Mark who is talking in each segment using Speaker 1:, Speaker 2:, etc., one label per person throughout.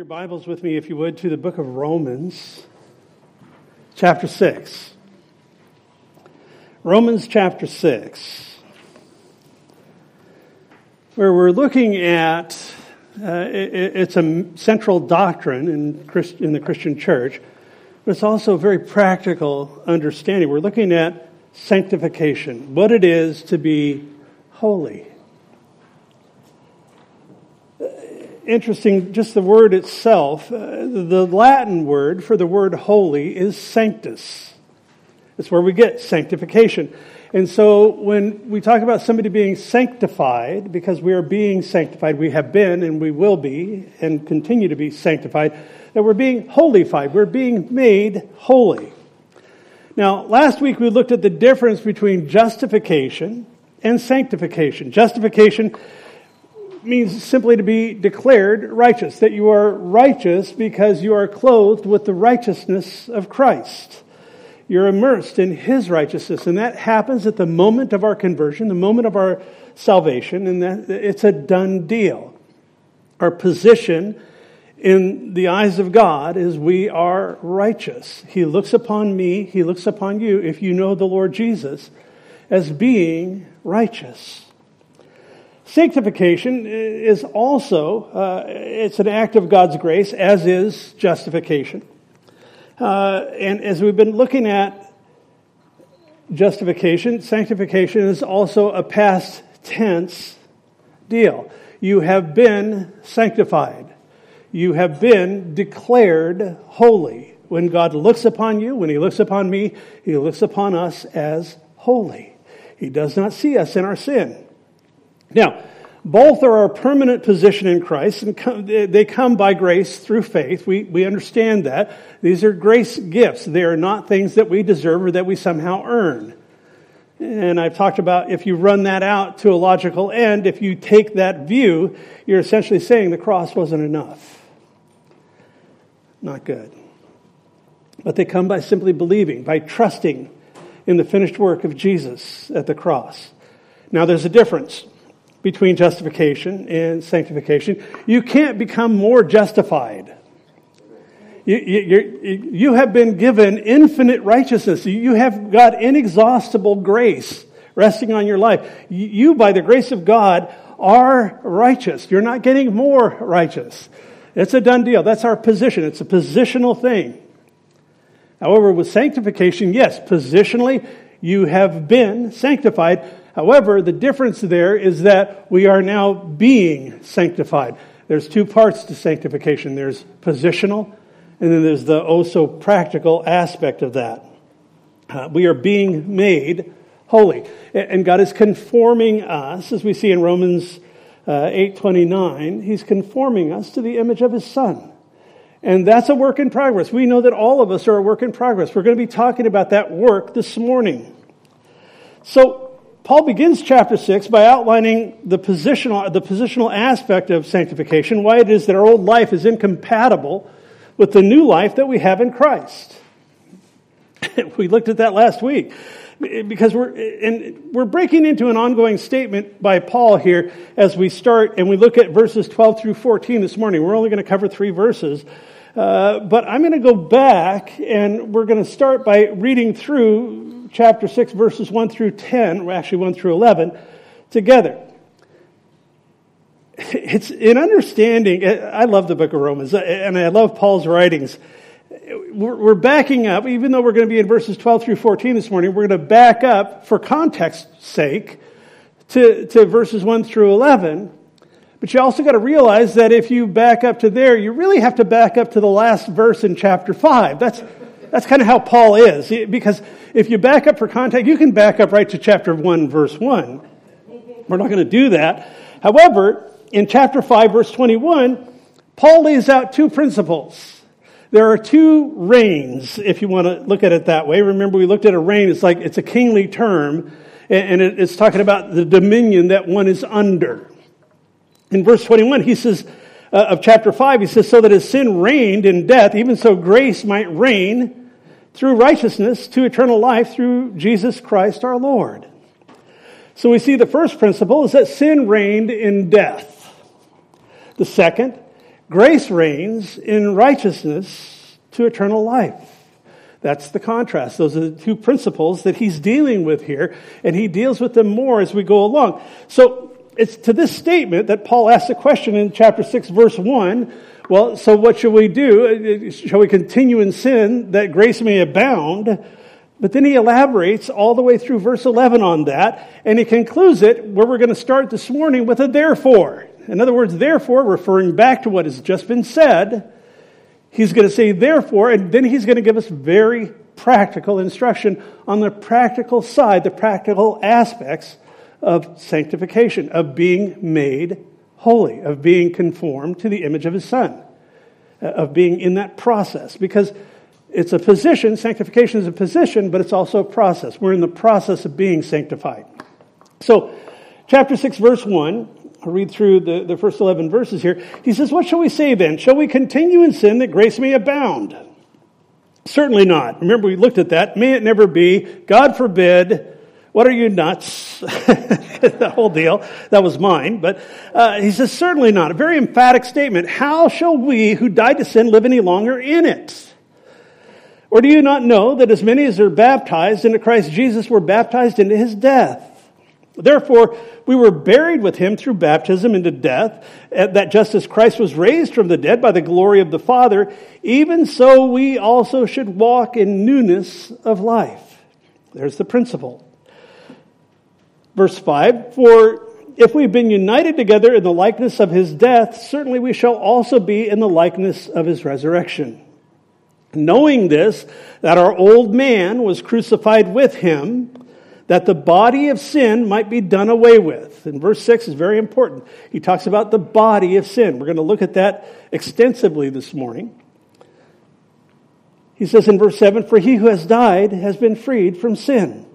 Speaker 1: your Bibles with me, if you would, to the book of Romans, chapter 6. Romans chapter 6, where we're looking at uh, it, it's a central doctrine in, Christ, in the Christian church, but it's also a very practical understanding. We're looking at sanctification, what it is to be holy. Interesting, just the word itself, uh, the Latin word for the word holy is sanctus. It's where we get sanctification. And so when we talk about somebody being sanctified, because we are being sanctified, we have been and we will be and continue to be sanctified, that we're being holified. We're being made holy. Now, last week we looked at the difference between justification and sanctification. Justification means simply to be declared righteous, that you are righteous because you are clothed with the righteousness of Christ. You're immersed in His righteousness, and that happens at the moment of our conversion, the moment of our salvation, and that it's a done deal. Our position in the eyes of God is we are righteous. He looks upon me, He looks upon you, if you know the Lord Jesus, as being righteous. Sanctification is also, uh, it's an act of God's grace, as is justification. Uh, and as we've been looking at justification, sanctification is also a past tense deal. You have been sanctified. You have been declared holy. When God looks upon you, when He looks upon me, He looks upon us as holy. He does not see us in our sin. Now, both are our permanent position in Christ, and come, they come by grace through faith. We, we understand that. These are grace gifts. They are not things that we deserve or that we somehow earn. And I've talked about if you run that out to a logical end, if you take that view, you're essentially saying the cross wasn't enough. Not good. But they come by simply believing, by trusting in the finished work of Jesus at the cross. Now, there's a difference between justification and sanctification. You can't become more justified. You, you, you, have been given infinite righteousness. You have got inexhaustible grace resting on your life. You, by the grace of God, are righteous. You're not getting more righteous. It's a done deal. That's our position. It's a positional thing. However, with sanctification, yes, positionally, you have been sanctified, However, the difference there is that we are now being sanctified. There's two parts to sanctification there's positional, and then there's the oh so practical aspect of that. Uh, we are being made holy. And God is conforming us, as we see in Romans uh, 8.29, He's conforming us to the image of His Son. And that's a work in progress. We know that all of us are a work in progress. We're going to be talking about that work this morning. So Paul begins chapter 6 by outlining the positional, the positional aspect of sanctification, why it is that our old life is incompatible with the new life that we have in Christ. we looked at that last week because we're, and we're breaking into an ongoing statement by Paul here as we start and we look at verses 12 through 14 this morning. We're only going to cover three verses. Uh, but I'm going to go back and we're going to start by reading through chapter 6, verses 1 through 10, or actually 1 through 11, together. It's in understanding, I love the book of Romans, and I love Paul's writings. We're backing up, even though we're going to be in verses 12 through 14 this morning, we're going to back up for context's sake to, to verses 1 through 11. But you also got to realize that if you back up to there, you really have to back up to the last verse in chapter 5. That's, that's kind of how Paul is. Because if you back up for context, you can back up right to chapter 1, verse 1. We're not going to do that. However, in chapter 5, verse 21, Paul lays out two principles. There are two reigns, if you want to look at it that way. Remember, we looked at a reign, it's like it's a kingly term, and it's talking about the dominion that one is under. In verse 21, he says, uh, of chapter 5, he says, So that as sin reigned in death, even so grace might reign through righteousness to eternal life through Jesus Christ our Lord. So we see the first principle is that sin reigned in death. The second, Grace reigns in righteousness to eternal life. That's the contrast. Those are the two principles that he's dealing with here, and he deals with them more as we go along. So it's to this statement that Paul asks a question in chapter 6, verse 1. Well, so what shall we do? Shall we continue in sin that grace may abound? But then he elaborates all the way through verse 11 on that, and he concludes it where we're going to start this morning with a therefore. In other words, therefore, referring back to what has just been said, he's going to say therefore, and then he's going to give us very practical instruction on the practical side, the practical aspects of sanctification, of being made holy, of being conformed to the image of his son, uh, of being in that process. Because it's a position, sanctification is a position, but it's also a process. We're in the process of being sanctified. So, chapter 6, verse 1, I'll read through the, the first 11 verses here. He says, What shall we say then? Shall we continue in sin that grace may abound? Certainly not. Remember, we looked at that. May it never be. God forbid. What are you nuts? the whole deal. That was mine. But uh, he says, Certainly not. A very emphatic statement. How shall we who died to sin live any longer in it? Or do you not know that as many as are baptized into Christ Jesus were baptized into his death? Therefore, we were buried with him through baptism into death, eh, that just as Christ was raised from the dead by the glory of the Father, even so we also should walk in newness of life. There's the principle. Verse 5 For if we've been united together in the likeness of his death, certainly we shall also be in the likeness of his resurrection. Knowing this, that our old man was crucified with him, that the body of sin might be done away with. And verse 6 is very important. He talks about the body of sin. We're going to look at that extensively this morning. He says in verse 7 For he who has died has been freed from sin.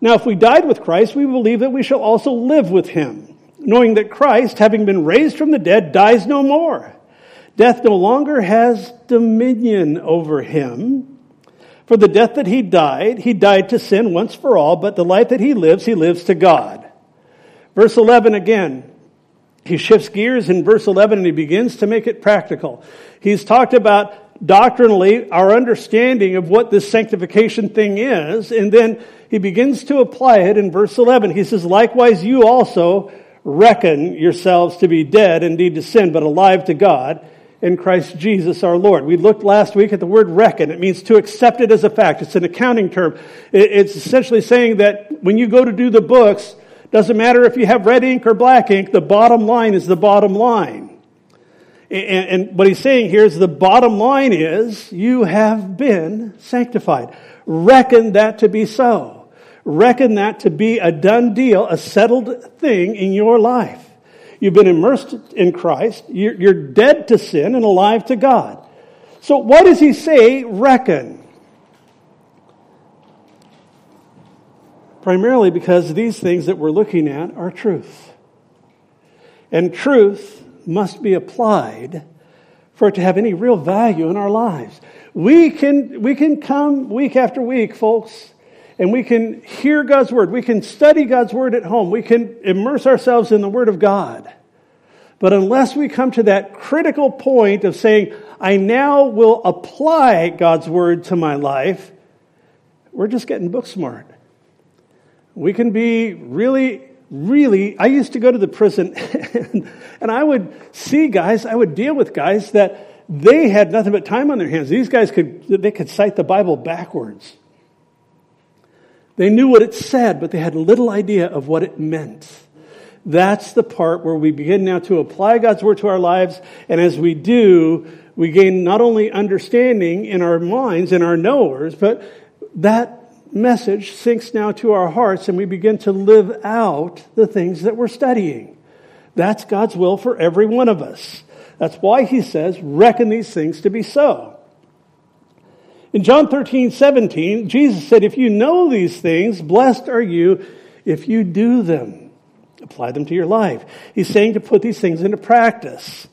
Speaker 1: Now, if we died with Christ, we believe that we shall also live with him, knowing that Christ, having been raised from the dead, dies no more. Death no longer has dominion over him. For the death that he died, he died to sin once for all, but the life that he lives, he lives to God. Verse 11 again, he shifts gears in verse 11 and he begins to make it practical. He's talked about doctrinally our understanding of what this sanctification thing is, and then he begins to apply it in verse 11. He says, Likewise, you also reckon yourselves to be dead indeed to sin, but alive to God in Christ Jesus our Lord. We looked last week at the word reckon. It means to accept it as a fact. It's an accounting term. It's essentially saying that when you go to do the books, doesn't matter if you have red ink or black ink, the bottom line is the bottom line. And, what he's saying here is the bottom line is you have been sanctified. Reckon that to be so. Reckon that to be a done deal, a settled thing in your life. You've been immersed in Christ. You're, dead to sin and alive to God. So what does he say reckon? Primarily because these things that we're looking at are truth. And truth must be applied for it to have any real value in our lives. We can, we can come week after week, folks, and we can hear God's word. We can study God's word at home. We can immerse ourselves in the word of God. But unless we come to that critical point of saying, I now will apply God's word to my life, we're just getting book smart. We can be really, really. I used to go to the prison and I would see guys, I would deal with guys that they had nothing but time on their hands. These guys could, they could cite the Bible backwards. They knew what it said, but they had little idea of what it meant. That's the part where we begin now to apply God's word to our lives. And as we do, we gain not only understanding in our minds and our knowers, but that message sinks now to our hearts and we begin to live out the things that we're studying. That's God's will for every one of us. That's why he says, reckon these things to be so. In John 13, 17, Jesus said, If you know these things, blessed are you if you do them. Apply them to your life. He's saying to put these things into practice.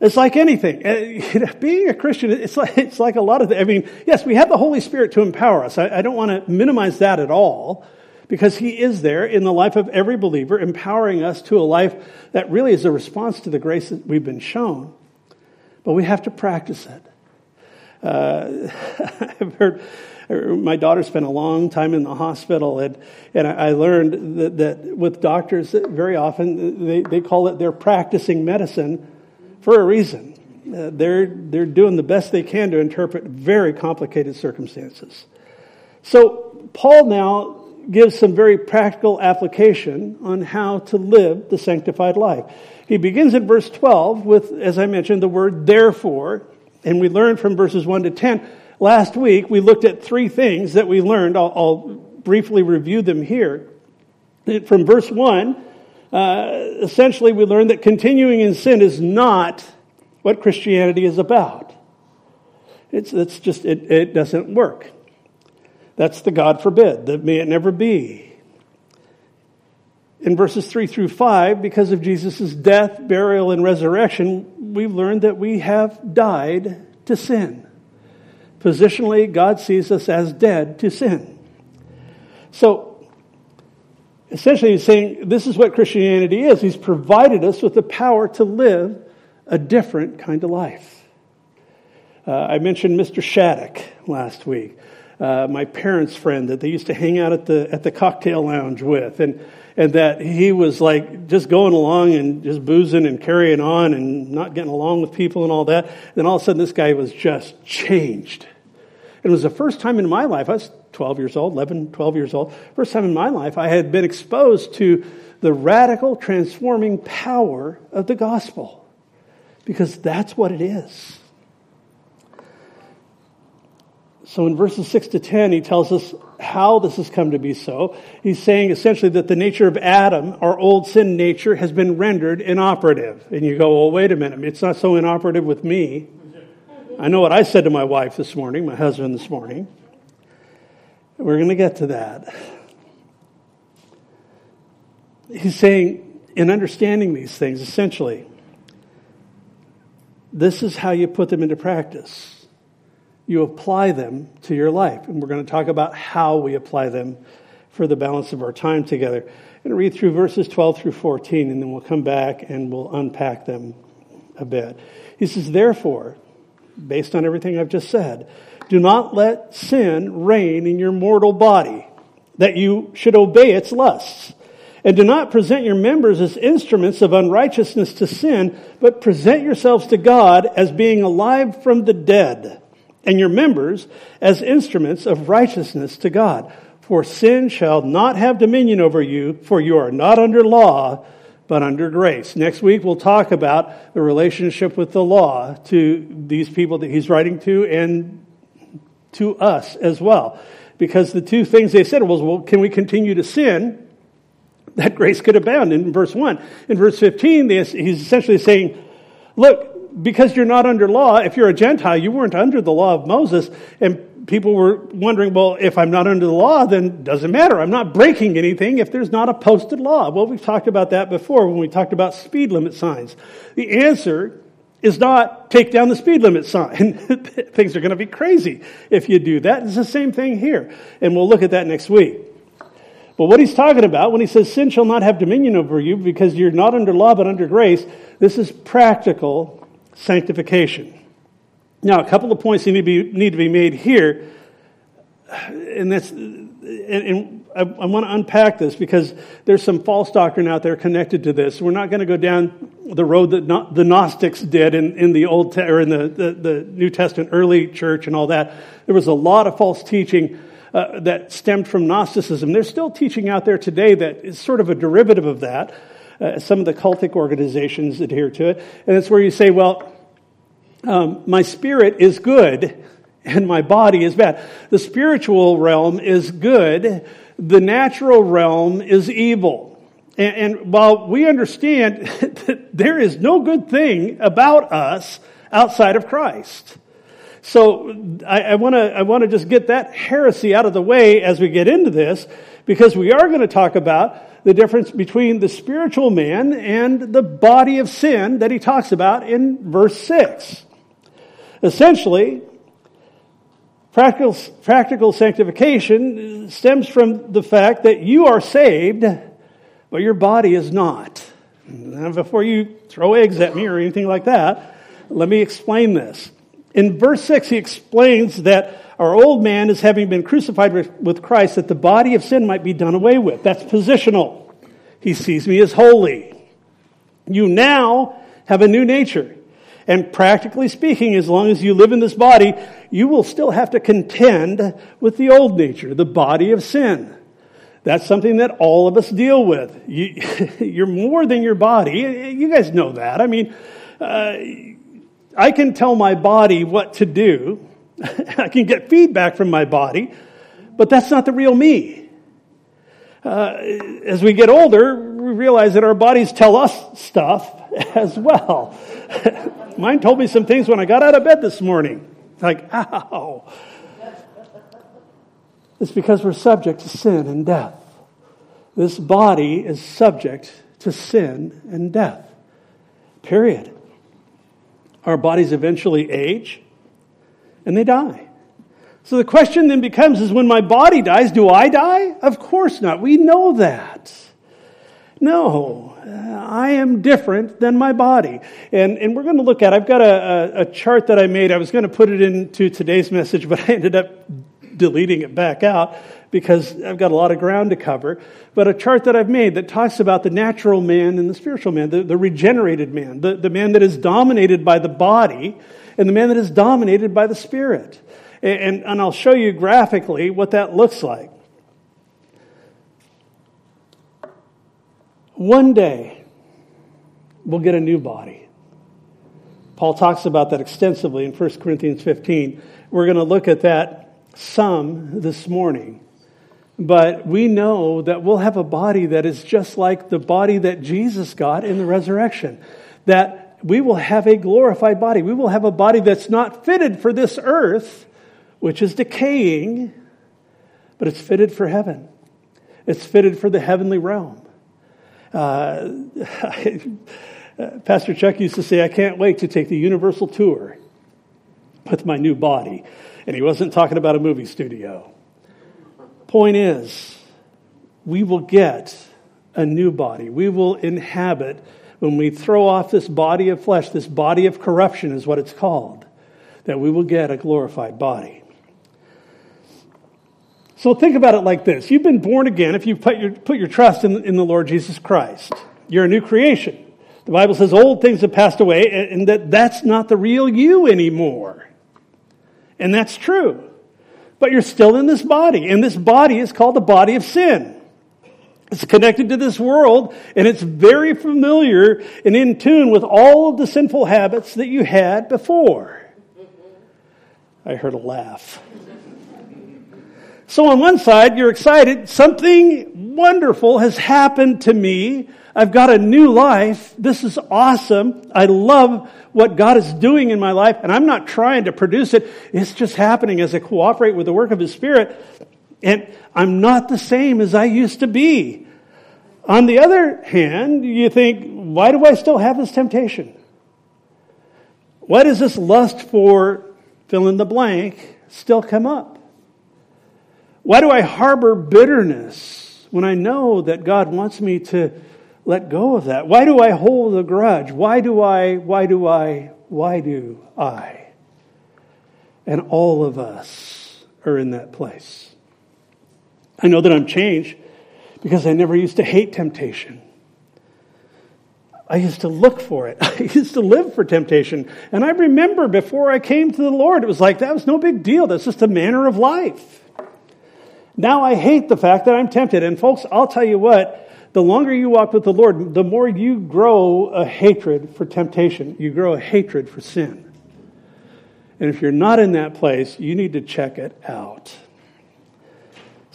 Speaker 1: It's like anything. Uh, being a Christian, it's like, it's like a lot of, the, I mean, yes, we have the Holy Spirit to empower us. I, I don't want to minimize that at all because He is there in the life of every believer, empowering us to a life that really is a response to the grace that we've been shown. but we have to practice it. Uh, I've heard my daughter spent a long time in the hospital, and, and I learned that, that with doctors, very often they, they call it they're practicing medicine for a reason. Uh, they're, they're doing the best they can to interpret very complicated circumstances. So, Paul now gives some very practical application on how to live the sanctified life. He begins in verse 12 with, as I mentioned, the word therefore, and we learned from verses 1 to 10. Last week, we looked at three things that we learned. I'll, I'll briefly review them here. From verse 1, uh, essentially, we learned that continuing in sin is not what Christianity is about. It's, it's just, it, it doesn't work. That's the God forbid, that may it never be. In verses 3 through 5, because of Jesus' death, burial, and resurrection, we've learned that we have died to sin. Positionally, God sees us as dead to sin. So, essentially, he's saying this is what Christianity is. He's provided us with the power to live a different kind of life. Uh, I mentioned Mr. Shattuck last week uh, my parents' friend that they used to hang out at the at the cocktail lounge with, and and that he was like just going along and just boozing and carrying on and not getting along with people and all that. Then all of a sudden, this guy was just changed. It was the first time in my life. I was 12 years old, 11, 12 years old. First time in my life I had been exposed to the radical transforming power of the gospel. Because that's what it is. So in verses 6 to 10, he tells us how this has come to be so. He's saying essentially that the nature of Adam, our old sin nature, has been rendered inoperative. And you go, well, wait a minute. It's not so inoperative with me. I know what I said to my wife this morning, my husband this morning. We're going to get to that. He's saying, in understanding these things, essentially, this is how you put them into practice you apply them to your life. And we're going to talk about how we apply them for the balance of our time together. I'm going to read through verses 12 through 14, and then we'll come back and we'll unpack them a bit. He says, Therefore, based on everything I've just said, do not let sin reign in your mortal body, that you should obey its lusts. And do not present your members as instruments of unrighteousness to sin, but present yourselves to God as being alive from the dead and your members as instruments of righteousness to God. For sin shall not have dominion over you, for you are not under law, but under grace. Next week, we'll talk about the relationship with the law to these people that he's writing to and to us as well. Because the two things they said was, well, can we continue to sin? That grace could abound in verse 1. In verse 15, he's essentially saying, look, because you're not under law, if you're a Gentile, you weren't under the law of Moses, and people were wondering, well, if I'm not under the law, then doesn't matter. I'm not breaking anything if there's not a posted law. Well, we've talked about that before when we talked about speed limit signs. The answer is not take down the speed limit sign. Things are going to be crazy if you do that. It's the same thing here. And we'll look at that next week. But what he's talking about when he says sin shall not have dominion over you because you're not under law but under grace, this is practical sanctification. Now, a couple of points need to be, need to be made here, and that's, and, I, I, want to unpack this because there's some false doctrine out there connected to this. We're not going to go down the road that the Gnostics did in, in the Old or in the, the, the, New Testament early church and all that. There was a lot of false teaching. Uh, that stemmed from Gnosticism. There's still teaching out there today that is sort of a derivative of that. Uh, some of the cultic organizations adhere to it. And it's where you say, well, um, my spirit is good and my body is bad. The spiritual realm is good, the natural realm is evil. And, and while we understand that there is no good thing about us outside of Christ. So I, want to I want to just get that heresy out of the way as we get into this, because we are going to talk about the difference between the spiritual man and the body of sin that he talks about in verse 6. Essentially, practical, practical sanctification stems from the fact that you are saved, but your body is not. Now, before you throw eggs at me or anything like that, Let me explain this. In verse 6, he explains that our old man is having been crucified with Christ that the body of sin might be done away with. That's positional. He sees me as holy. You now have a new nature. And practically speaking, as long as you live in this body, you will still have to contend with the old nature, the body of sin. That's something that all of us deal with. You, are more than your body. You guys know that. I mean, uh, I can tell my body what to do. I can get feedback from my body, but that's not the real me. Uh, as we get older, we realize that our bodies tell us stuff as well. Mine told me some things when I got out of bed this morning. Like, ow. It's because we're subject to sin and death. This body is subject to sin and death. Period. Our bodies eventually age and they die. So the question then becomes is when my body dies, do I die? Of course not. We know that. No, uh, I am different than my body. And, and we're going to look at, I've got a, a, a chart that I made. I was going to put it into today's message, but I ended up deleting it back out because I've got a lot of ground to cover. But a chart that I've made that talks about the natural man and the spiritual man, the, the regenerated man, the, the man that is dominated by the body and the man that is dominated by the spirit. And, and I'll show you graphically what that looks like. One day, we'll get a new body. Paul talks about that extensively in 1 Corinthians 15. We're going to look at that some this morning. But we know that we'll have a body that is just like the body that Jesus got in the resurrection. That we will have a glorified body. We will have a body that's not fitted for this earth, which is decaying, but it's fitted for heaven. It's fitted for the heavenly realm. Uh, Pastor Chuck used to say, I can't wait to take the universal tour with my new body. And he wasn't talking about a movie studio. Point is, we will get a new body. We will inhabit, when we throw off this body of flesh, this body of corruption is what it's called, that we will get a glorified body. So think about it like this. You've been born again if you put your, put your trust in, in the Lord Jesus Christ. You're a new creation. The Bible says old things have passed away and that that's not the real you anymore. And that's true. But you're still in this body, and this body is called the body of sin. It's connected to this world, and it's very familiar and in tune with all of the sinful habits that you had before. I heard a laugh. So, on one side, you're excited. Something wonderful has happened to me. I've got a new life. This is awesome. I love what God is doing in my life, and I'm not trying to produce it. It's just happening as I cooperate with the work of His Spirit. And I'm not the same as I used to be. On the other hand, you think, why do I still have this temptation? Why does this lust for fill in the blank still come up? Why do I harbor bitterness when I know that God wants me to let go of that? Why do I hold a grudge? Why do I, why do I, why do I? And all of us are in that place. I know that I'm changed because I never used to hate temptation. I used to look for it. I used to live for temptation. And I remember before I came to the Lord, it was like, that was no big deal. That's just a manner of life. Now I hate the fact that I'm tempted. And folks, I'll tell you what, the longer you walk with the Lord, the more you grow a hatred for temptation. You grow a hatred for sin. And if you're not in that place, you need to check it out.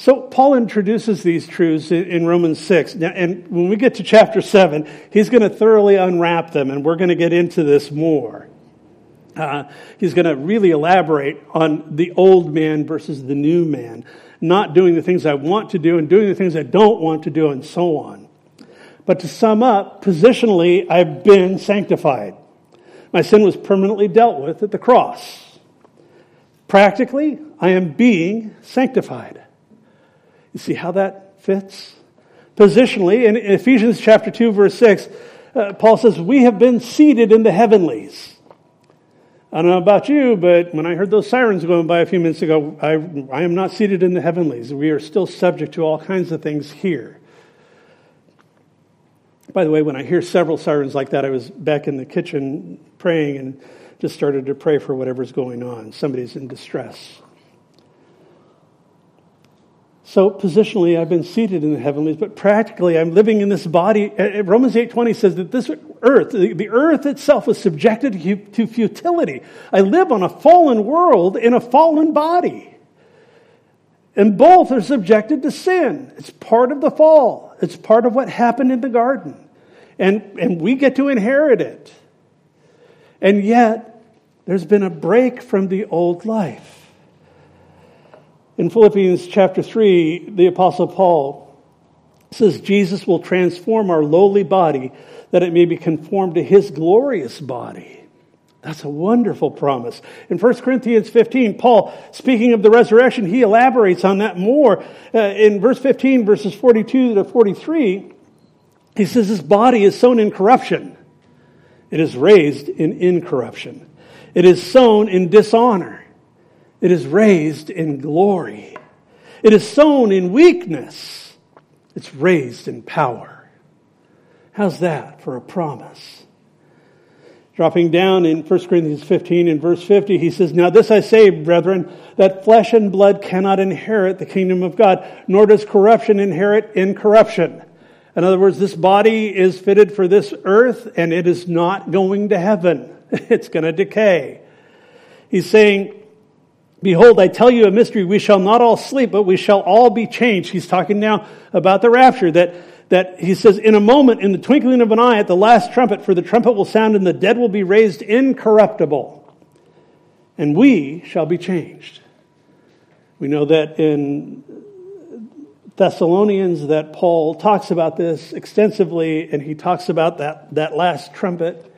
Speaker 1: So Paul introduces these truths in Romans 6. Now, and when we get to chapter 7, he's going to thoroughly unwrap them, and we're going to get into this more. Uh, he's going to really elaborate on the old man versus the new man not doing the things I want to do and doing the things I don't want to do, and so on. But to sum up, positionally, I've been sanctified. My sin was permanently dealt with at the cross. Practically, I am being sanctified. You see how that fits? Positionally, in Ephesians chapter 2, verse 6, uh, Paul says, We have been seated in the heavenlies. I don't know about you, but when I heard those sirens going by a few minutes ago, I, I am not seated in the heavenlies. We are still subject to all kinds of things here. By the way, when I hear several sirens like that, I was back in the kitchen praying and just started to pray for whatever's going on. Somebody's in distress. So positionally, I've been seated in the heavenlies, but practically, I'm living in this body. Uh, uh, Romans 8:20 says that this earth, the earth itself, is subjected to futility. I live on a fallen world in a fallen body, and both are subjected to sin. It's part of the fall. It's part of what happened in the garden, and and we get to inherit it. And yet, there's been a break from the old life. In Philippians chapter 3, the Apostle Paul says Jesus will transform our lowly body that it may be conformed to his glorious body. That's a wonderful promise. In 1 Corinthians 15, Paul, speaking of the resurrection, he elaborates on that more. Uh, in verse 15, verses 42 to 43, he says, His body is sown in corruption. It is raised in incorruption. It is sown in dishonor. It is raised in glory. It is sown in weakness. It's raised in power. How's that for a promise? Dropping down in 1 Corinthians 15 in verse 50, he says, Now this I say, brethren, that flesh and blood cannot inherit the kingdom of God, nor does corruption inherit incorruption. In other words, this body is fitted for this earth and it is not going to heaven. It's going to decay. He's saying, Behold, I tell you a mystery. We shall not all sleep, but we shall all be changed. He's talking now about the rapture that, that he says, in a moment, in the twinkling of an eye, at the last trumpet, for the trumpet will sound and the dead will be raised incorruptible. And we shall be changed. We know that in Thessalonians that Paul talks about this extensively, and he talks about that, that last trumpet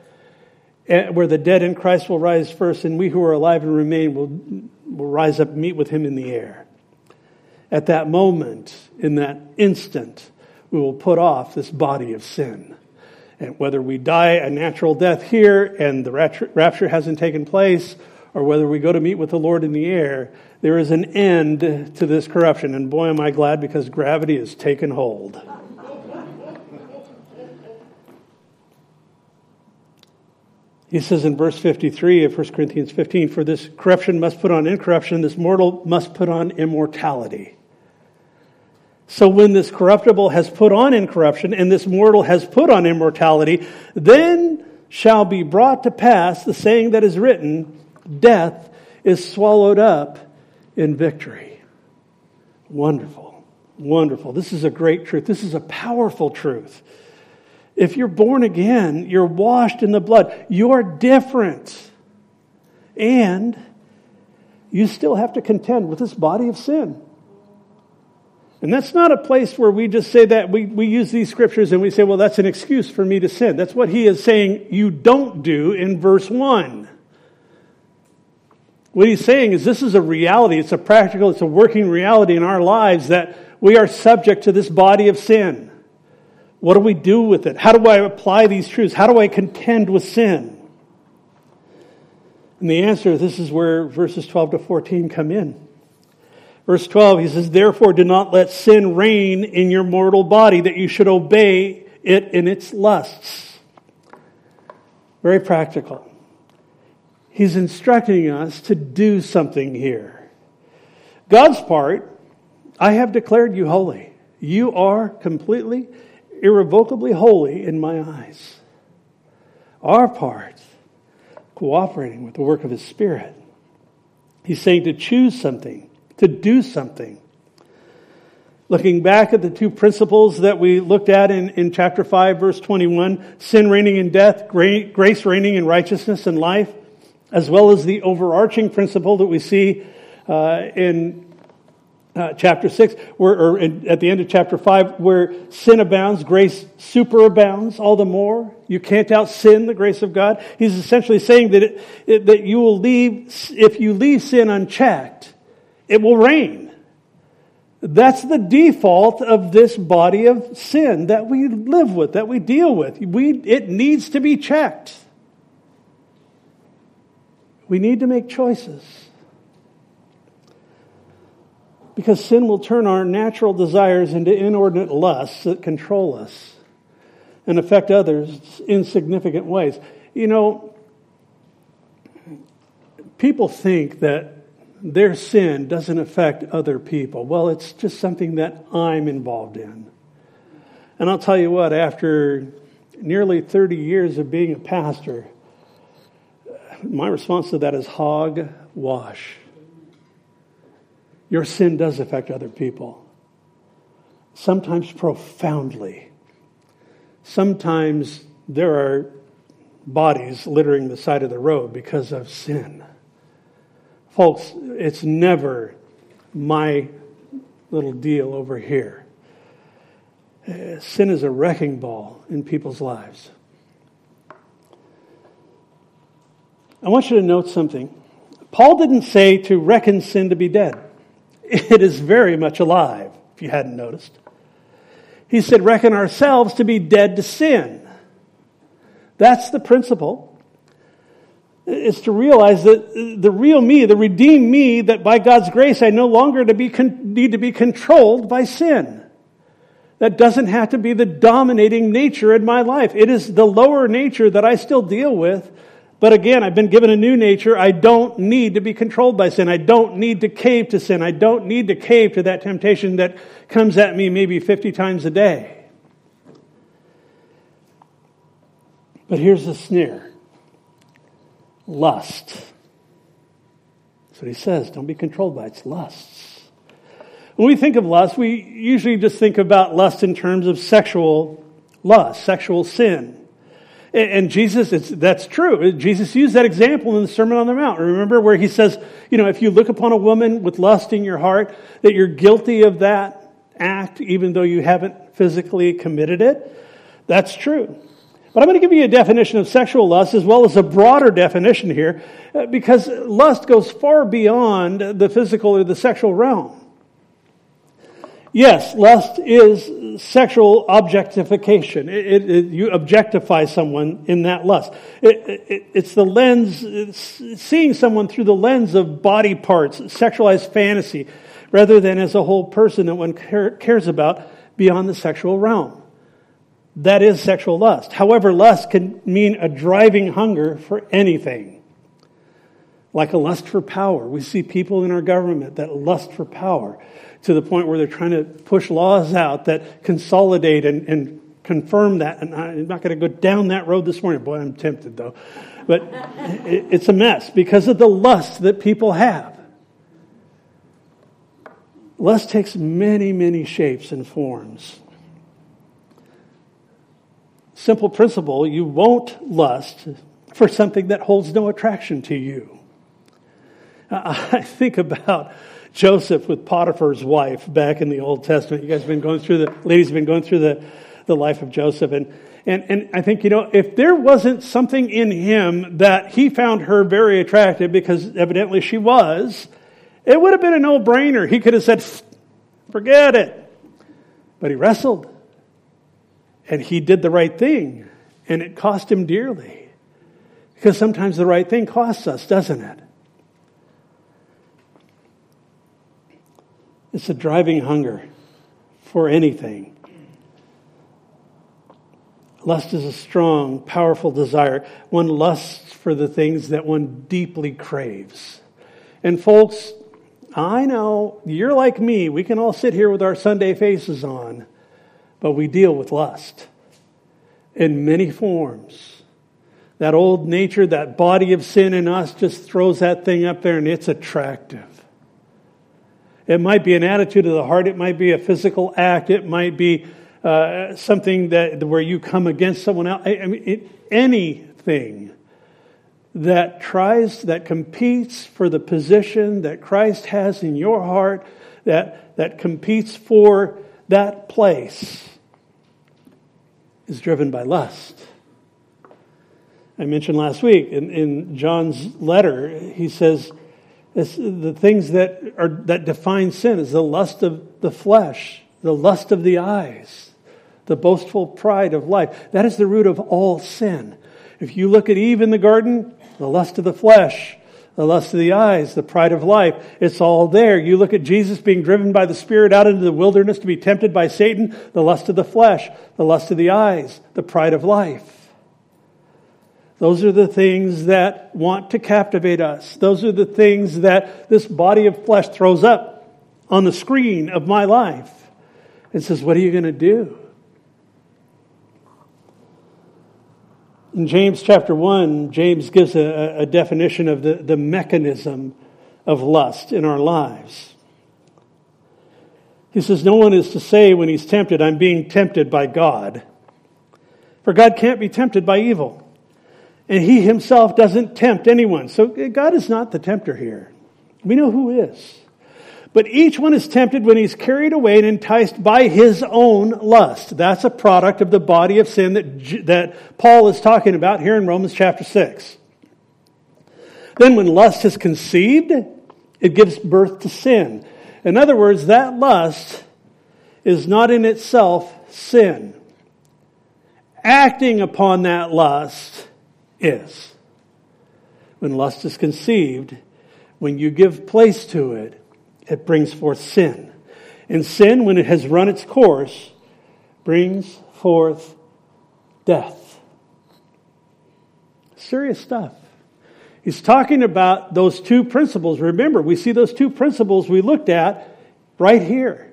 Speaker 1: eh, where the dead in Christ will rise first, and we who are alive and remain will will rise up and meet with him in the air. At that moment, in that instant, we will put off this body of sin. And whether we die a natural death here and the rapture hasn't taken place, or whether we go to meet with the Lord in the air, there is an end to this corruption. And boy, am I glad because gravity has taken hold. He says in verse 53 of 1 Corinthians 15, For this corruption must put on incorruption, this mortal must put on immortality. So when this corruptible has put on incorruption and this mortal has put on immortality, then shall be brought to pass the saying that is written, Death is swallowed up in victory. Wonderful. Wonderful. This is a great truth. This is a powerful truth. If you're born again, you're washed in the blood. You're different. And you still have to contend with this body of sin. And that's not a place where we just say that we, we use these scriptures and we say, well, that's an excuse for me to sin. That's what he is saying you don't do in verse 1. What he's saying is this is a reality. It's a practical, it's a working reality in our lives that we are subject to this body of sin. What do we do with it? How do I apply these truths? How do I contend with sin? And the answer, this is where verses 12 to 14 come in. Verse 12, he says, Therefore do not let sin reign in your mortal body, that you should obey it in its lusts. Very practical. He's instructing us to do something here. God's part, I have declared you holy. You are completely irrevocably holy in my eyes. Our part, cooperating with the work of His Spirit. He's saying to choose something, to do something. Looking back at the two principles that we looked at in, in chapter 5, verse 21 sin reigning in death, grace reigning in righteousness and life, as well as the overarching principle that we see uh, in uh, chapter 6, where, or at the end of chapter 5, where sin abounds, grace superabounds all the more. You can't out sin the grace of God. He's essentially saying that, it, it, that you will leave, if you leave sin unchecked, it will reign. That's the default of this body of sin that we live with, that we deal with. We, it needs to be checked. We need to make choices. Because sin will turn our natural desires into inordinate lusts that control us and affect others in significant ways. You know, people think that their sin doesn't affect other people. Well, it's just something that I'm involved in. And I'll tell you what, after nearly 30 years of being a pastor, my response to that is hog wash. Your sin does affect other people, sometimes profoundly. Sometimes there are bodies littering the side of the road because of sin. Folks, it's never my little deal over here. Sin is a wrecking ball in people's lives. I want you to note something. Paul didn't say to reckon sin to be dead. It is very much alive, if you hadn't noticed. He said, reckon ourselves to be dead to sin. That's the principle. It's to realize that the real me, the redeemed me, that by God's grace I no longer to be need to be controlled by sin. That doesn't have to be the dominating nature in my life. It is the lower nature that I still deal with but again, I've been given a new nature. I don't need to be controlled by sin. I don't need to cave to sin. I don't need to cave to that temptation that comes at me maybe 50 times a day. But here's the snare lust. That's what he says. Don't be controlled by its lusts. When we think of lust, we usually just think about lust in terms of sexual lust, sexual sin. And Jesus, that's true. Jesus used that example in the Sermon on the Mount. Remember where he says, you know, if you look upon a woman with lust in your heart, that you're guilty of that act, even though you haven't physically committed it? That's true. But I'm going to give you a definition of sexual lust as well as a broader definition here, uh, because lust goes far beyond the physical or the sexual realm. Yes, lust is sexual objectification. It, it, it, you objectify someone in that lust. it's the lens, it's seeing someone through the lens of body parts, sexualized fantasy, rather than as a whole person that one cares about beyond the sexual realm. That is sexual lust. However, lust can mean a driving hunger for anything. Like a lust for power. We see people in our government that lust for power to the point where they're trying to push laws out that consolidate and, and confirm that. And I'm not going to go down that road this morning. Boy, I'm tempted though. But it's a mess because of the lust that people have. Lust takes many, many shapes and forms. Simple principle you won't lust for something that holds no attraction to you. I think about Joseph with Potiphar's wife back in the Old Testament. You guys have been going through the, ladies have been going through the, the life of Joseph. And, and, and I think, you know, if there wasn't something in him that he found her very attractive, because evidently she was, it would have been a no brainer. He could have said, forget it. But he wrestled. And he did the right thing. And it cost him dearly. Because sometimes the right thing costs us, doesn't it? It's a driving hunger for anything. Lust is a strong, powerful desire. One lusts for the things that one deeply craves. And folks, I know you're like me. We can all sit here with our Sunday faces on, but we deal with lust in many forms. That old nature, that body of sin in us just throws that thing up there and it's attractive. It might be an attitude of the heart. It might be a physical act. It might be uh, something that where you come against someone else. I, I mean, it, anything that tries, that competes for the position that Christ has in your heart, that, that competes for that place, is driven by lust. I mentioned last week in, in John's letter, he says, it's the things that are that define sin is the lust of the flesh, the lust of the eyes, the boastful pride of life. That is the root of all sin. If you look at Eve in the garden, the lust of the flesh, the lust of the eyes, the pride of life. It's all there. You look at Jesus being driven by the Spirit out into the wilderness to be tempted by Satan, the lust of the flesh, the lust of the eyes, the pride of life. Those are the things that want to captivate us. Those are the things that this body of flesh throws up on the screen of my life and says, What are you going to do? In James chapter 1, James gives a, a definition of the, the mechanism of lust in our lives. He says, No one is to say when he's tempted, I'm being tempted by God. For God can't be tempted by evil. And he himself doesn't tempt anyone. So God is not the tempter here. We know who is. But each one is tempted when he's carried away and enticed by his own lust. That's a product of the body of sin that, that Paul is talking about here in Romans chapter 6. Then when lust is conceived, it gives birth to sin. In other words, that lust is not in itself sin. Acting upon that lust is. When lust is conceived, when you give place to it, it brings forth sin. And sin, when it has run its course, brings forth death. Serious stuff. He's talking about those two principles. Remember, we see those two principles we looked at right here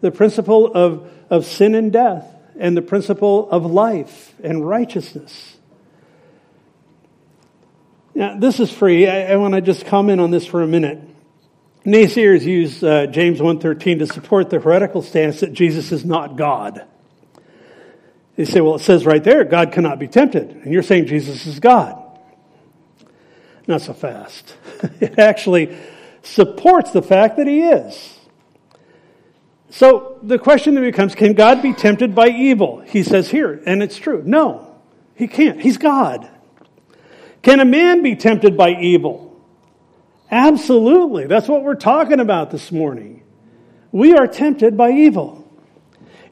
Speaker 1: the principle of, of sin and death, and the principle of life and righteousness. Now, this is free. I, I want to just comment on this for a minute. Naysayers use uh, James 1.13 to support the heretical stance that Jesus is not God. They say, well, it says right there, God cannot be tempted. And you're saying Jesus is God. Not so fast. it actually supports the fact that he is. So the question then becomes, can God be tempted by evil? He says here, and it's true. No, he can't. He's God. Can a man be tempted by evil? Absolutely. That's what we're talking about this morning. We are tempted by evil.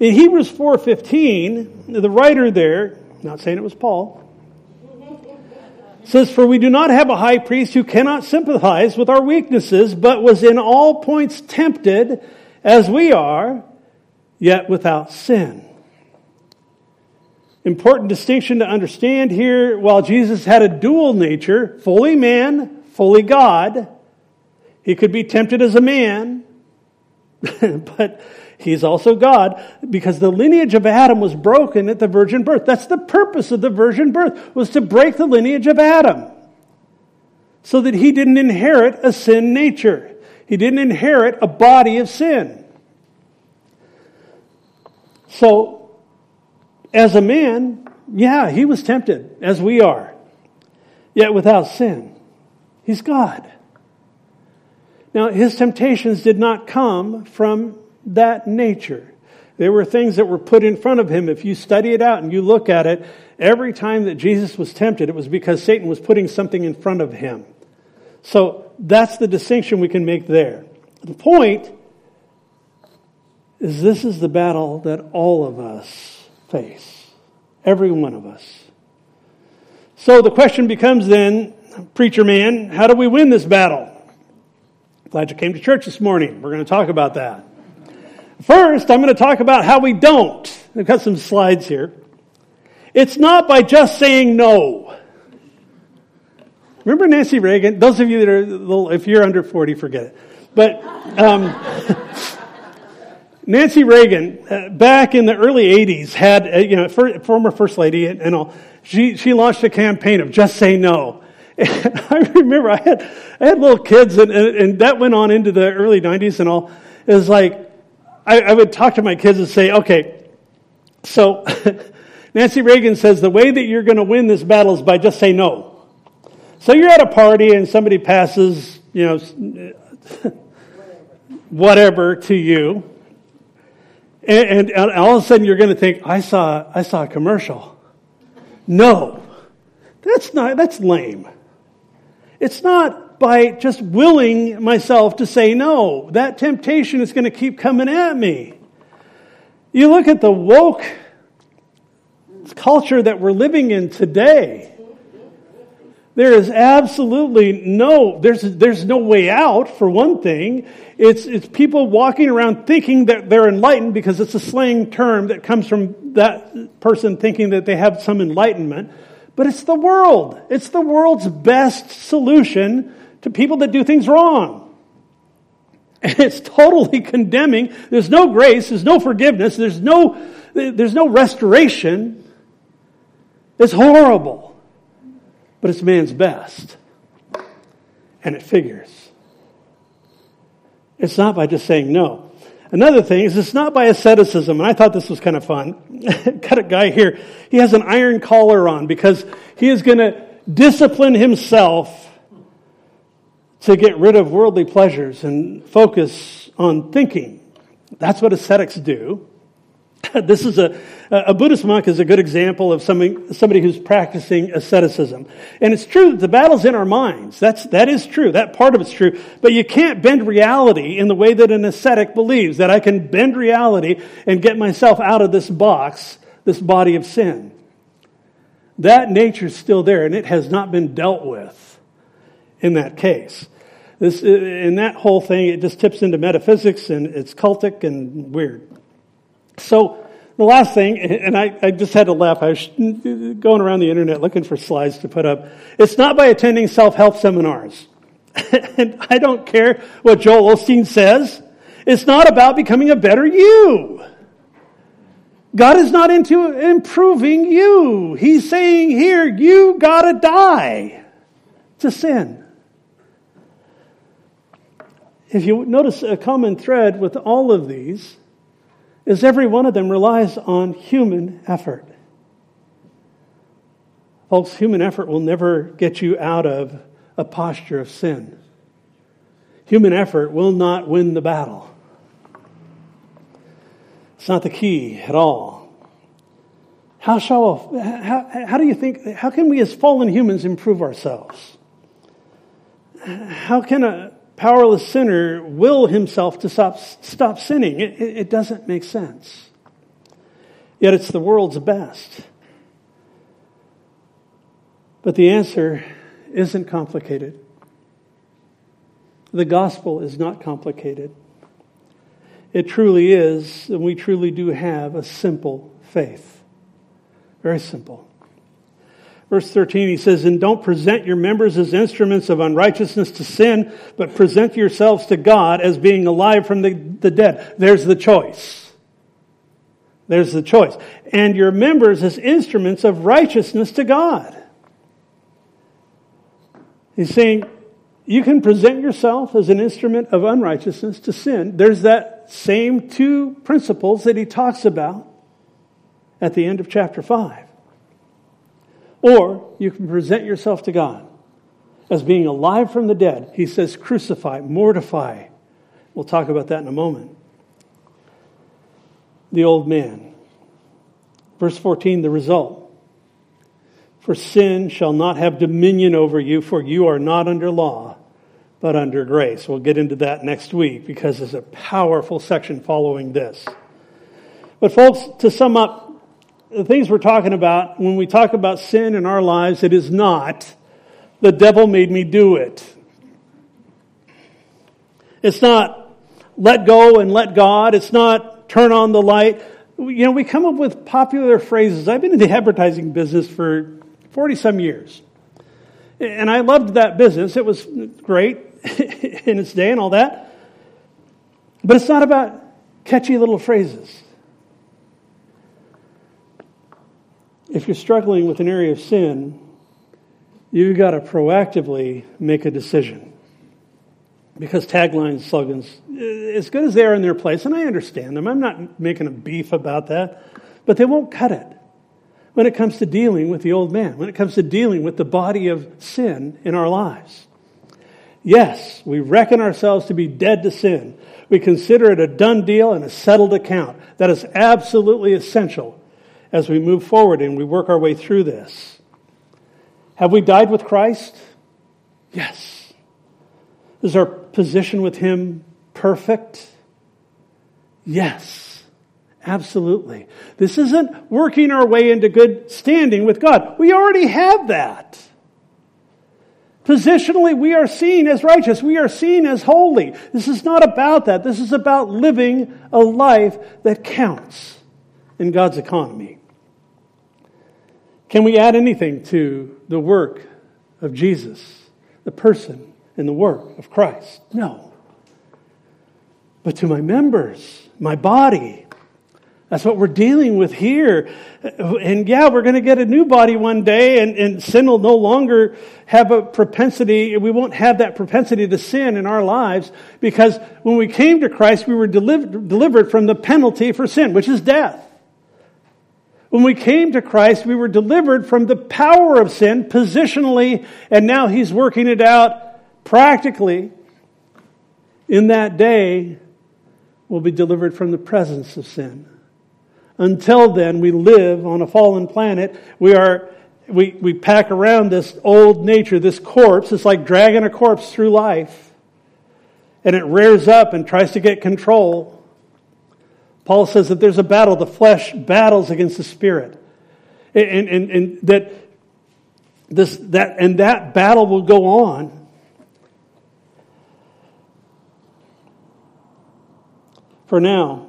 Speaker 1: In Hebrews 4:15, the writer there, not saying it was Paul, says, For we do not have a high priest who cannot sympathize with our weaknesses, but was in all points tempted as we are, yet without sin. Important distinction to understand here while Jesus had a dual nature, fully man, fully God. He could be tempted as a man, but he's also God because the lineage of Adam was broken at the virgin birth. That's the purpose of the virgin birth was to break the lineage of Adam so that he didn't inherit a sin nature. He didn't inherit a body of sin. So, as a man, yeah, he was tempted, as we are, yet without sin. He's God. Now, his temptations did not come from that nature. There were things that were put in front of him. If you study it out and you look at it, every time that Jesus was tempted, it was because Satan was putting something in front of him. So that's the distinction we can make there. The point is this is the battle that all of us face. Every one of us. So the question becomes then, preacher man, how do we win this battle? Glad you came to church this morning. We're going to talk about that. First, I'm going to talk about how we don't. I've got some slides here. It's not by just saying no. Remember Nancy Reagan? Those of you that are little, if you're under 40, forget it. But um, Nancy Reagan, uh, back in the early 80s, had, uh, you know, former first lady and, and all, she, she launched a campaign of just say no. And I remember I had, I had little kids, and, and, and, that went on into the early 90s and all. It was like, I, I would talk to my kids and say, okay, so Nancy Reagan says the way that you're going to win this battle is by just say no. So you're at a party and somebody passes, you know, whatever to you. And, and, all of a sudden you're going to think, I saw, I saw a commercial. No, that's not, that's lame. It's not by just willing myself to say no. That temptation is going to keep coming at me. You look at the woke culture that we're living in today. There is absolutely no, there's, there's no way out for one thing. It's, it's people walking around thinking that they're enlightened because it's a slang term that comes from that person thinking that they have some enlightenment. But it's the world. It's the world's best solution to people that do things wrong. And it's totally condemning. There's no grace. There's no forgiveness. There's no, there's no restoration. It's horrible but it's man's best. And it figures. It's not by just saying no. Another thing is it's not by asceticism, and I thought this was kind of fun. Got a guy here. He has an iron collar on because he is going to discipline himself to get rid of worldly pleasures and focus on thinking. That's what ascetics do. this is a, Uh, a Buddhist monk is a good example of somebody, somebody who's practicing asceticism. And it's true that the battle's in our minds. That's, that is true. That part of it's true. But you can't bend reality in the way that an ascetic believes, that I can bend reality and get myself out of this box, this body of sin. That nature's still there and it has not been dealt with in that case. This, uh, in that whole thing, it just tips into metaphysics and it's cultic and weird. So, the last thing, and I, I, just had to laugh. I was going around the internet looking for slides to put up. It's not by attending self-help seminars. and I don't care what Joel Osteen says. It's not about becoming a better you. God is not into improving you. He's saying here, you gotta die to sin. If you notice a common thread with all of these, is every one of them relies on human effort. Folks, human effort will never get you out of a posture of sin. Human effort will not win the battle. It's not the key at all. How shall, how, how do you think, how can we as fallen humans improve ourselves? How can a, powerless sinner will himself to stop, stop sinning. It, it, doesn't make sense. Yet it's the world's best. But the answer isn't complicated. The gospel is not complicated. It truly is, and we truly do have a simple faith. Very simple. Verse 13, he says, And don't present your members as instruments of unrighteousness to sin, but present yourselves to God as being alive from the, the dead. There's the choice. There's the choice. And your members as instruments of righteousness to God. He's saying, you can present yourself as an instrument of unrighteousness to sin. There's that same two principles that he talks about at the end of chapter 5. Or you can present yourself to God as being alive from the dead. He says, crucify, mortify. We'll talk about that in a moment. The old man. Verse 14, the result. For sin shall not have dominion over you, for you are not under law, but under grace. We'll get into that next week because there's a powerful section following this. But, folks, to sum up, the things we're talking about, when we talk about sin in our lives, it is not the devil made me do it. It's not let go and let God. It's not turn on the light. You know, we come up with popular phrases. I've been in the advertising business for 40 some years. And I loved that business. It was great in its day and all that. But it's not about catchy little phrases. If you're struggling with an area of sin, you've got to proactively make a decision. Because taglines, slogans, as good as they are in their place, and I understand them, I'm not making a beef about that, but they won't cut it when it comes to dealing with the old man, when it comes to dealing with the body of sin in our lives. Yes, we reckon ourselves to be dead to sin. We consider it a done deal and a settled account. That is absolutely essential as we move forward and we work our way through this. Have we died with Christ? Yes. Is our position with Him perfect? Yes. Absolutely. This isn't working our way into good standing with God. We already have that. Positionally, we are seen as righteous. We are seen as holy. This is not about that. This is about living a life that counts in God's economy. Can we add anything to the work of Jesus, the person and the work of Christ? No. But to my members, my body, that's what we're dealing with here. And yeah, we're going to get a new body one day, and, and sin will no longer have a propensity, we won't have that propensity to sin in our lives because when we came to Christ, we were delivered, delivered from the penalty for sin, which is death. When we came to Christ, we were delivered from the power of sin positionally, and now He's working it out practically. In that day, we'll be delivered from the presence of sin. Until then, we live on a fallen planet. We are, we, we pack around this old nature, this corpse. It's like dragging a corpse through life. And it rears up and tries to get control. Paul says that there's a battle. The flesh battles against the spirit. And, and, and that this, that, and that battle will go on. For now,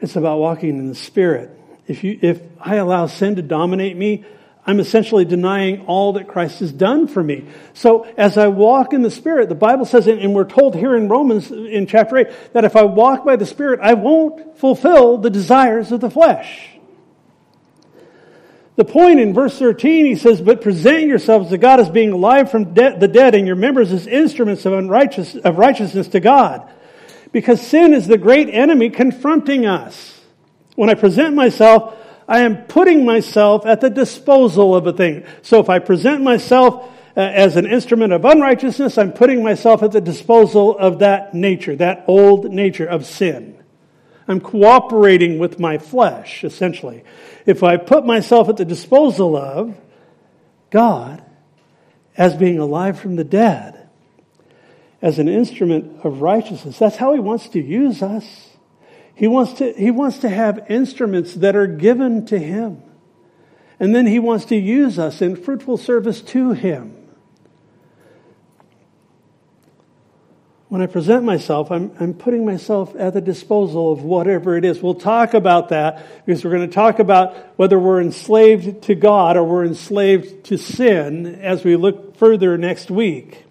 Speaker 1: it's about walking in the Spirit. If, you, if I allow sin to dominate me, I'm essentially denying all that Christ has done for me. So as I walk in the Spirit, the Bible says, and we're told here in Romans in chapter 8, that if I walk by the Spirit, I won't fulfill the desires of the flesh. The point in verse 13, he says, But present yourselves to God as being alive from de- the dead, and your members as instruments of, unrighteous, of righteousness to God. Because sin is the great enemy confronting us. When I present myself, I am putting myself at the disposal of a thing. So if I present myself uh, as an instrument of unrighteousness, I'm putting myself at the disposal of that nature, that old nature of sin. I'm cooperating with my flesh, essentially. If I put myself at the disposal of God as being alive from the dead, as an instrument of righteousness. That's how he wants to use us. He wants to, he wants to have instruments that are given to him. And then he wants to use us in fruitful service to him. When I present myself, I'm, I'm putting myself at the disposal of whatever it is. We'll talk about that because we're going to talk about whether we're enslaved to God or we're enslaved to sin as we look further next week.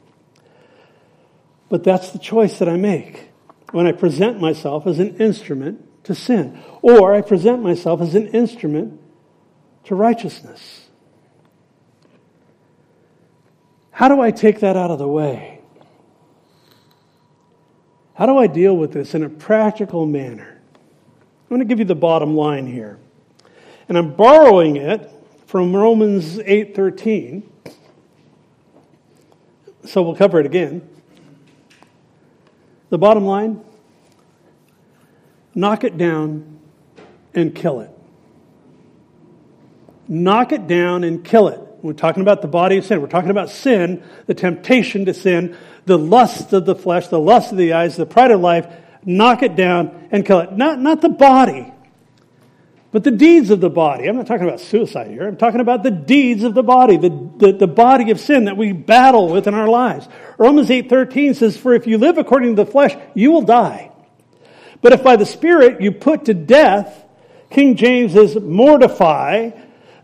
Speaker 1: But that's the choice that I make when I present myself as an instrument to sin, or I present myself as an instrument to righteousness. How do I take that out of the way? How do I deal with this in a practical manner? I'm going to give you the bottom line here. And I'm borrowing it from Romans 8:13. So we'll cover it again. The bottom line knock it down and kill it. Knock it down and kill it. We're talking about the body of sin. We're talking about sin, the temptation to sin, the lust of the flesh, the lust of the eyes, the pride of life. Knock it down and kill it. Not, not the body, but the deeds of the body. I'm not talking about suicide here. I'm talking about the deeds of the body, the, the, the body of sin that we battle with in our lives. Romans 8:13 says, "For if you live according to the flesh, you will die. But if by the Spirit you put to death, King James says, mortify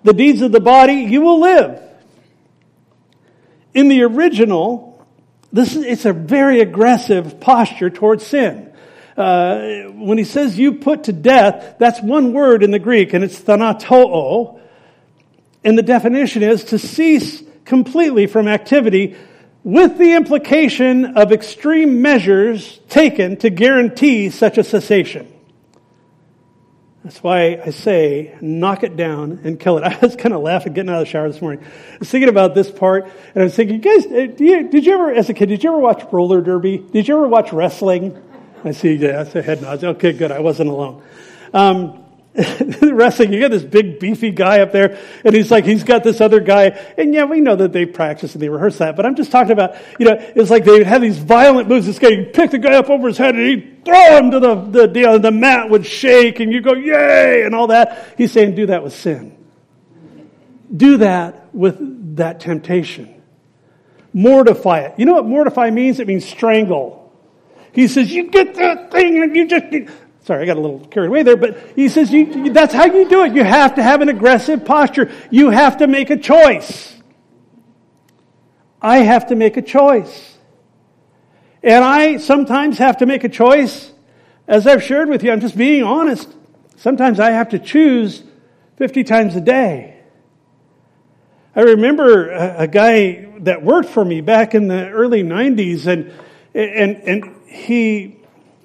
Speaker 1: the deeds of the body, you will live." In the original, this is, it's a very aggressive posture towards sin uh, when he says you put to death, that's one word in the Greek, and it's thanatoo. And the definition is to cease completely from activity with the implication of extreme measures taken to guarantee such a cessation. That's why I say, knock it down and kill it. I was kind of laughing getting out of the shower this morning. I was thinking about this part, and I was thinking, guys, uh, you, did you ever, as a kid, did you ever watch roller derby? Did you ever watch wrestling? I see, yeah, I see head nods. Okay, good. I wasn't alone. Um, wrestling, you got this big beefy guy up there, and he's like, he's got this other guy, and yeah, we know that they practice and they rehearse that, but I'm just talking about, you know, it's like they have these violent moves. This guy, you pick the guy up over his head and he'd throw him to the, the, deal, and the mat would shake and you go, yay, and all that. He's saying, do that with sin. Do that with that temptation. Mortify it. You know what mortify means? It means strangle. He says, you get that thing and you just, sorry, I got a little carried away there, but he says, you, that's how you do it. You have to have an aggressive posture. You have to make a choice. I have to make a choice. And I sometimes have to make a choice. As I've shared with you, I'm just being honest. Sometimes I have to choose 50 times a day. I remember a, a guy that worked for me back in the early 90s and, and, and he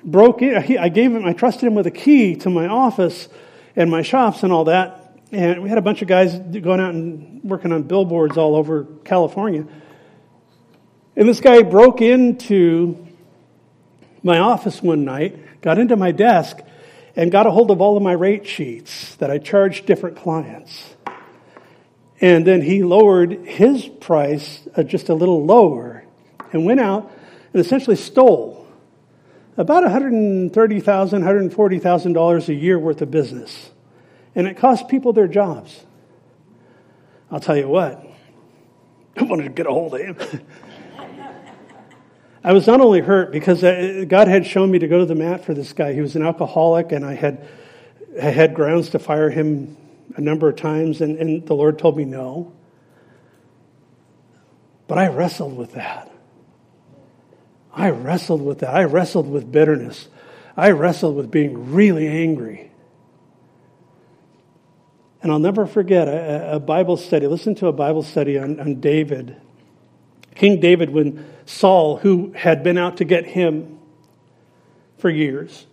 Speaker 1: broke in. He, I gave him, I trusted him with a key to my office and my shops and all that. And we had a bunch of guys going out and working on billboards all over California. And this guy broke into my office one night, got into my desk, and got a hold of all of my rate sheets that I charged different clients. And then he lowered his price uh, just a little lower and went out and essentially stole about $130,000, $140,000 a year worth of business. And it cost people their jobs. I'll tell you what, I wanted to get a hold of him. I was not only hurt because uh, God had shown me to go to the mat for this guy. He was an alcoholic, and I had, I had grounds to fire him a number of times, and, and the Lord told me no. But I wrestled with that. I wrestled with that. I wrestled with bitterness. I wrestled with being really angry. And I'll never forget a, a Bible study. Listen to a Bible study on, on David King David, when Saul, who had been out to get him for years,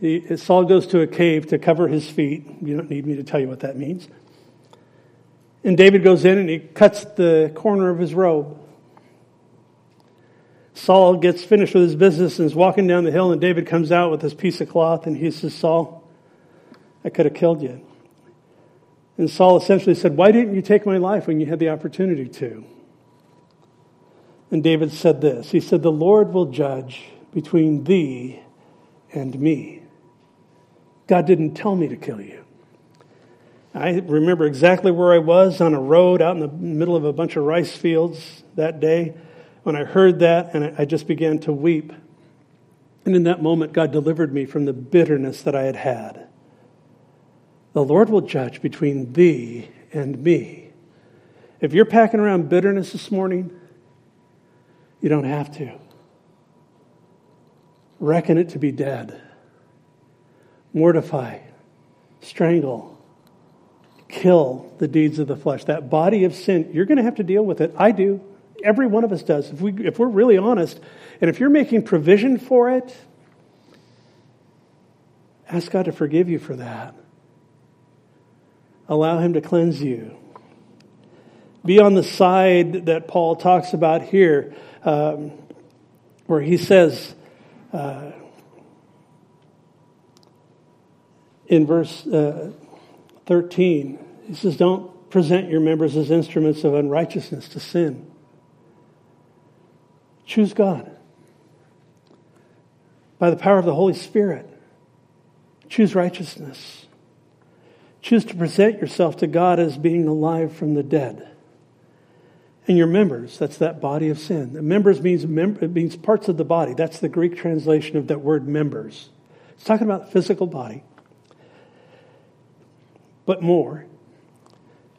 Speaker 1: he, Saul goes to a cave to cover his feet. You don't need me to tell you what that means. And David goes in and he cuts the corner of his robe. Saul gets finished with his business and is walking down the hill, and David comes out with this piece of cloth and he says, Saul, I could have killed you. And Saul essentially said, Why didn't you take my life when you had the opportunity to? And David said this He said, The Lord will judge between thee and me. God didn't tell me to kill you. I remember exactly where I was on a road out in the middle of a bunch of rice fields that day when I heard that, and I just began to weep. And in that moment, God delivered me from the bitterness that I had had. The Lord will judge between thee and me. If you're packing around bitterness this morning, you don't have to. Reckon it to be dead. Mortify, strangle, kill the deeds of the flesh. That body of sin, you're going to have to deal with it. I do. Every one of us does. If, we, if we're really honest, and if you're making provision for it, ask God to forgive you for that. Allow Him to cleanse you. Be on the side that Paul talks about here um, where he says uh, in verse uh, 13, he says, Don't present your members as instruments of unrighteousness to sin. Choose God. By the power of the Holy Spirit, choose righteousness. Choose to present yourself to God as being alive from the dead and your members. That's that body of sin. The members means mem- it means parts of the body. That's the Greek translation of that word members. It's talking about the physical body, but more.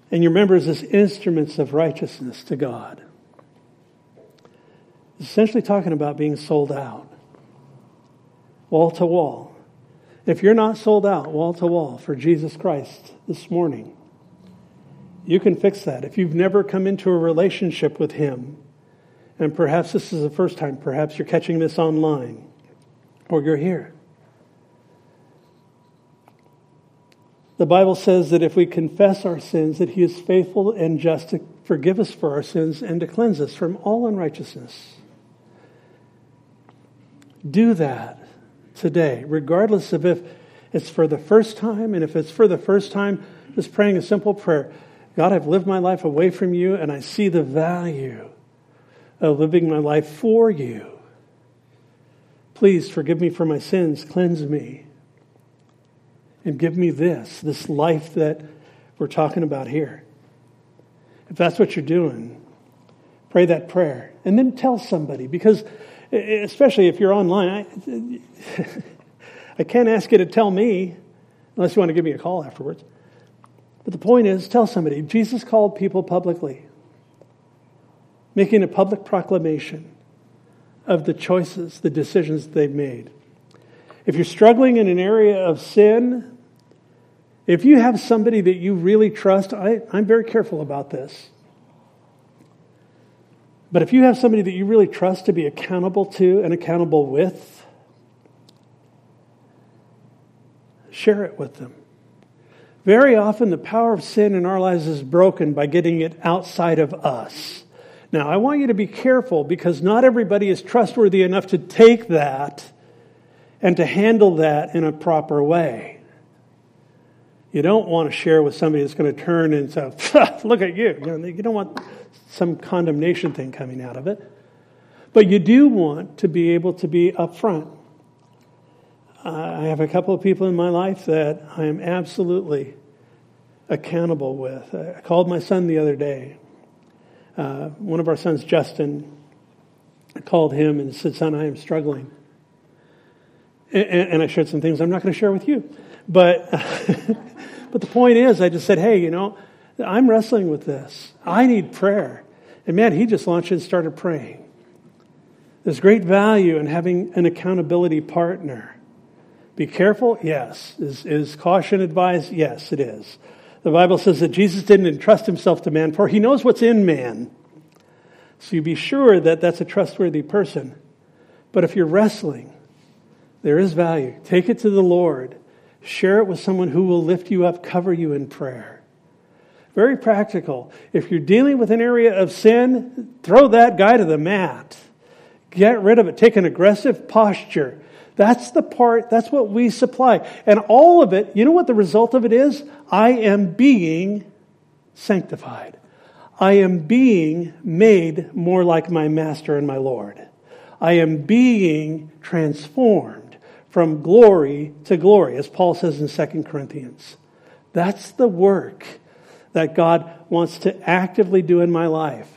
Speaker 1: And your members as instruments of righteousness to God. Essentially talking about being sold out, wall to wall. If you're not sold out wall to wall for Jesus Christ this morning, you can fix that. If you've never come into a relationship with Him, and perhaps this is the first time, perhaps you're catching this online, or you're here. The Bible says that if we confess our sins, that He is faithful and just to forgive us for our sins and to cleanse us from all unrighteousness. Do that today, regardless of if it's for the first time, and if it's for the first time, just praying a simple prayer. God, I've lived my life away from you, and I see the value of living my life for you. Please forgive me for my sins, cleanse me, and give me this, this life that we're talking about here. If that's what you're doing, pray that prayer. And then tell somebody, because especially if you're online, I, I can't ask you to tell me unless you want to give me a call afterwards. But the point is, tell somebody. Jesus called people publicly, making a public proclamation of the choices, the decisions they've made. If you're struggling in an area of sin, if you have somebody that you really trust, I, I'm very careful about this. But if you have somebody that you really trust to be accountable to and accountable with, share it with them. Very often, the power of sin in our lives is broken by getting it outside of us. Now, I want you to be careful because not everybody is trustworthy enough to take that and to handle that in a proper way. You don't want to share with somebody that's going to turn and say, look at you. You, don't want some condemnation thing coming out of it. But you do want to be able to be upfront. I have a couple of people in my life that I am absolutely accountable with. I called my son the other day. Uh, one of our sons, Justin, called him and said, Son, I am struggling. And, and I shared some things I'm not going to share with you. But, but the point is, I just said, Hey, you know, I'm wrestling with this. I need prayer. And man, he just launched and started praying. There's great value in having an accountability partner. Be careful? Yes. Is, is caution advised? Yes, it is. The Bible says that Jesus didn't entrust himself to man, for he knows what's in man. So you be sure that that's a trustworthy person. But if you're wrestling, there is value. Take it to the Lord. Share it with someone who will lift you up, cover you in prayer. Very practical. If you're dealing with an area of sin, throw that guy to the mat. Get rid of it. Take an aggressive posture. That's the part, that's what we supply. And all of it, you know what the result of it is? I am being sanctified. I am being made more like my master and my Lord. I am being transformed from glory to glory, as Paul says in 2 Corinthians. That's the work that God wants to actively do in my life.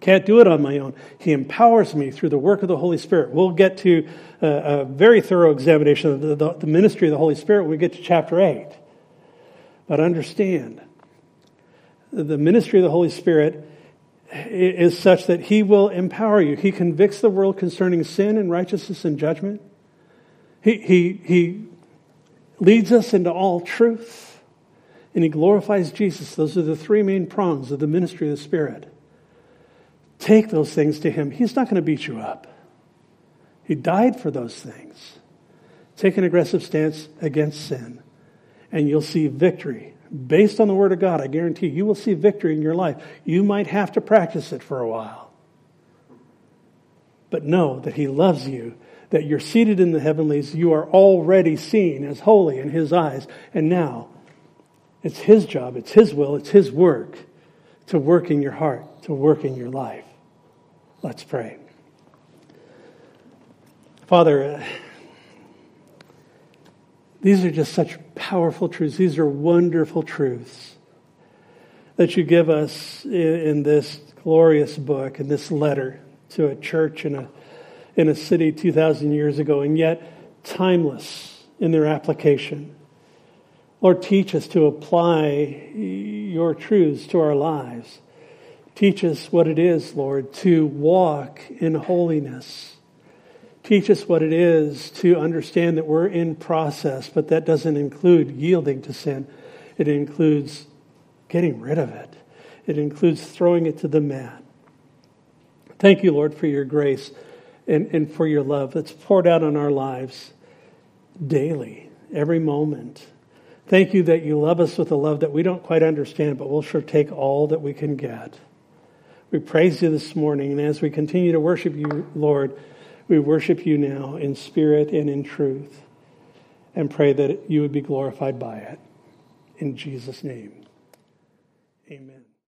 Speaker 1: Can't do it on my own. He empowers me through the work of the Holy Spirit. We'll get to a, a very thorough examination of the, the, the ministry of the Holy Spirit when we get to chapter 8. But understand, the ministry of the Holy Spirit is such that He will empower you. He convicts the world concerning sin and righteousness and judgment. He, he, he leads us into all truth. And He glorifies Jesus. Those are the three main prongs of the ministry of the Spirit. Take those things to Him. He's not going to beat you up. He died for those things. Take an aggressive stance against sin, and you'll see victory. Based on the Word of God, I guarantee you, you will see victory in your life. You might have to practice it for a while. But know that He loves you, that you're seated in the heavenlies. You are already seen as holy in His eyes. And now, it's His job, it's His will, it's His work to work in your heart, to work in your life. Let's pray. Father, uh, these are just such powerful truths. These are wonderful truths that you give us in, in this glorious book, in this letter to a church in a, in a city 2,000 years ago, and yet timeless in their application. Lord, teach us to apply your truths to our lives. Teach us what it is, Lord, to walk in holiness. Teach us what it is to understand that we're in process, but that doesn't include yielding to sin. It includes getting rid of it, it includes throwing it to the mat. Thank you, Lord, for your grace and, and for your love that's poured out on our lives daily, every moment. Thank you that you love us with a love that we don't quite understand, but we'll sure take all that we can get. We praise you this morning, and as we continue to worship you, Lord, we worship you now in spirit and in truth, and pray that you would be glorified by it. In Jesus' name, amen.